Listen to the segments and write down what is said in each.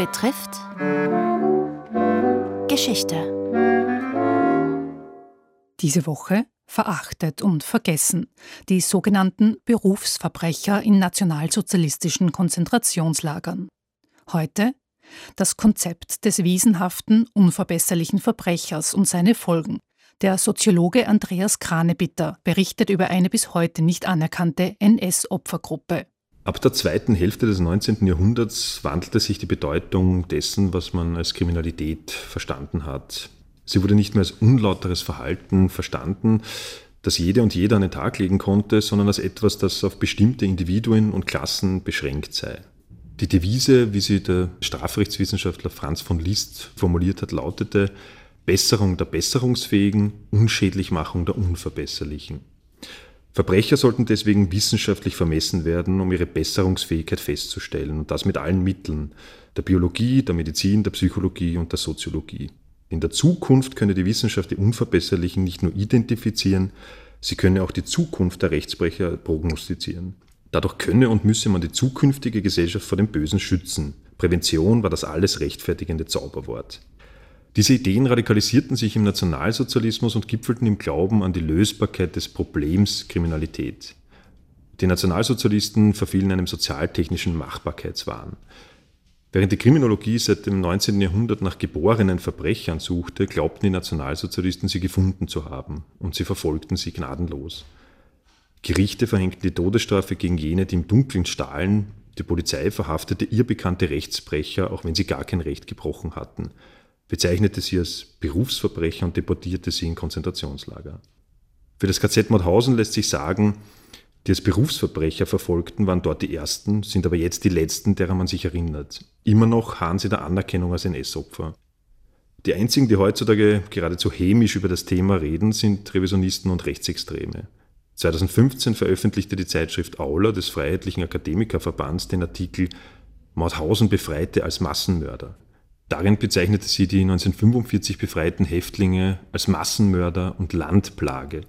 betrifft Geschichte. Diese Woche verachtet und vergessen die sogenannten Berufsverbrecher in nationalsozialistischen Konzentrationslagern. Heute das Konzept des wiesenhaften, unverbesserlichen Verbrechers und seine Folgen. Der Soziologe Andreas Kranebitter berichtet über eine bis heute nicht anerkannte NS-Opfergruppe. Ab der zweiten Hälfte des 19. Jahrhunderts wandelte sich die Bedeutung dessen, was man als Kriminalität verstanden hat. Sie wurde nicht mehr als unlauteres Verhalten verstanden, das jede und jeder an den Tag legen konnte, sondern als etwas, das auf bestimmte Individuen und Klassen beschränkt sei. Die Devise, wie sie der Strafrechtswissenschaftler Franz von Liszt formuliert hat, lautete Besserung der Besserungsfähigen, Unschädlichmachung der Unverbesserlichen. Verbrecher sollten deswegen wissenschaftlich vermessen werden, um ihre Besserungsfähigkeit festzustellen, und das mit allen Mitteln der Biologie, der Medizin, der Psychologie und der Soziologie. In der Zukunft könne die Wissenschaft die Unverbesserlichen nicht nur identifizieren, sie könne auch die Zukunft der Rechtsbrecher prognostizieren. Dadurch könne und müsse man die zukünftige Gesellschaft vor dem Bösen schützen. Prävention war das alles rechtfertigende Zauberwort. Diese Ideen radikalisierten sich im Nationalsozialismus und gipfelten im Glauben an die Lösbarkeit des Problems Kriminalität. Die Nationalsozialisten verfielen einem sozialtechnischen Machbarkeitswahn. Während die Kriminologie seit dem 19. Jahrhundert nach geborenen Verbrechern suchte, glaubten die Nationalsozialisten sie gefunden zu haben und sie verfolgten sie gnadenlos. Gerichte verhängten die Todesstrafe gegen jene, die im Dunkeln stahlen. Die Polizei verhaftete ihr bekannte Rechtsbrecher, auch wenn sie gar kein Recht gebrochen hatten, bezeichnete sie als Berufsverbrecher und deportierte sie in Konzentrationslager. Für das KZ Mauthausen lässt sich sagen, die als Berufsverbrecher verfolgten, waren dort die ersten, sind aber jetzt die letzten, derer man sich erinnert. Immer noch harren sie der Anerkennung als NS-Opfer. Die einzigen, die heutzutage geradezu hämisch über das Thema reden, sind Revisionisten und Rechtsextreme. 2015 veröffentlichte die Zeitschrift Aula des Freiheitlichen Akademikerverbands den Artikel Mauthausen befreite als Massenmörder. Darin bezeichnete sie die 1945 befreiten Häftlinge als Massenmörder und Landplage.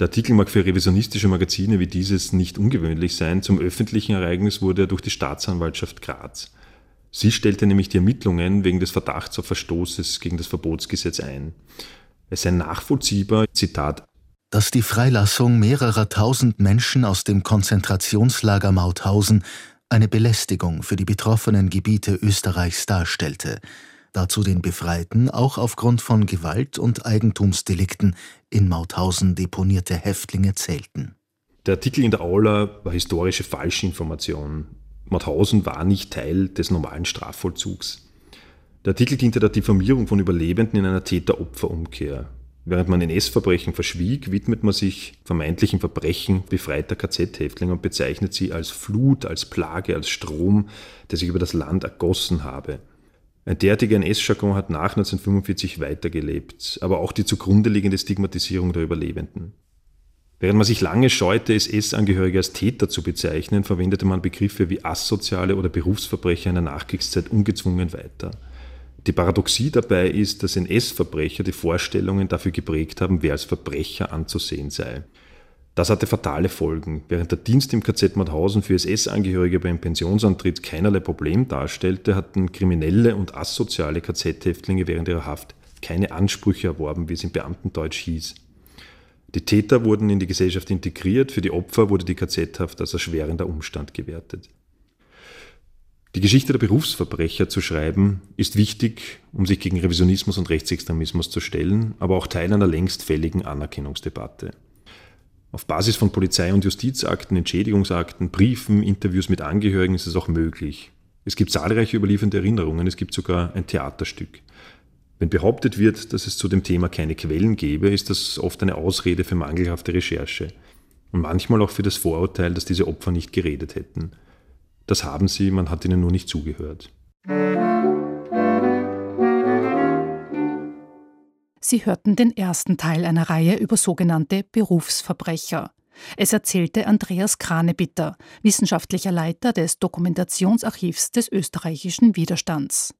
Der Artikel mag für revisionistische Magazine wie dieses nicht ungewöhnlich sein. Zum öffentlichen Ereignis wurde er durch die Staatsanwaltschaft Graz. Sie stellte nämlich die Ermittlungen wegen des Verdachts auf Verstoßes gegen das Verbotsgesetz ein. Es sei nachvollziehbar, Zitat, dass die Freilassung mehrerer tausend Menschen aus dem Konzentrationslager Mauthausen eine Belästigung für die betroffenen Gebiete Österreichs darstellte, dazu den Befreiten auch aufgrund von Gewalt- und Eigentumsdelikten in Mauthausen deponierte Häftlinge zählten. Der Artikel in der Aula war historische Falschinformation. Mauthausen war nicht Teil des normalen Strafvollzugs. Der Artikel diente der Diffamierung von Überlebenden in einer Täter-Opfer-Umkehr. Während man NS-Verbrechen verschwieg, widmet man sich vermeintlichen Verbrechen befreiter KZ-Häftlinge und bezeichnet sie als Flut, als Plage, als Strom, der sich über das Land ergossen habe. Ein derartiger NS-Jargon hat nach 1945 weitergelebt, aber auch die zugrunde liegende Stigmatisierung der Überlebenden. Während man sich lange scheute, SS-Angehörige als Täter zu bezeichnen, verwendete man Begriffe wie asoziale oder Berufsverbrecher in der Nachkriegszeit ungezwungen weiter. Die Paradoxie dabei ist, dass NS-Verbrecher die Vorstellungen dafür geprägt haben, wer als Verbrecher anzusehen sei. Das hatte fatale Folgen. Während der Dienst im KZ Mauthausen für SS-Angehörige beim Pensionsantritt keinerlei Problem darstellte, hatten kriminelle und asoziale KZ-Häftlinge während ihrer Haft keine Ansprüche erworben, wie es im Beamtendeutsch hieß. Die Täter wurden in die Gesellschaft integriert, für die Opfer wurde die KZ-Haft als erschwerender Umstand gewertet. Die Geschichte der Berufsverbrecher zu schreiben, ist wichtig, um sich gegen Revisionismus und Rechtsextremismus zu stellen, aber auch Teil einer längst fälligen Anerkennungsdebatte. Auf Basis von Polizei- und Justizakten, Entschädigungsakten, Briefen, Interviews mit Angehörigen ist es auch möglich. Es gibt zahlreiche überliefernde Erinnerungen, es gibt sogar ein Theaterstück. Wenn behauptet wird, dass es zu dem Thema keine Quellen gäbe, ist das oft eine Ausrede für mangelhafte Recherche und manchmal auch für das Vorurteil, dass diese Opfer nicht geredet hätten. Das haben sie, man hat ihnen nur nicht zugehört. Sie hörten den ersten Teil einer Reihe über sogenannte Berufsverbrecher. Es erzählte Andreas Kranebitter, wissenschaftlicher Leiter des Dokumentationsarchivs des österreichischen Widerstands.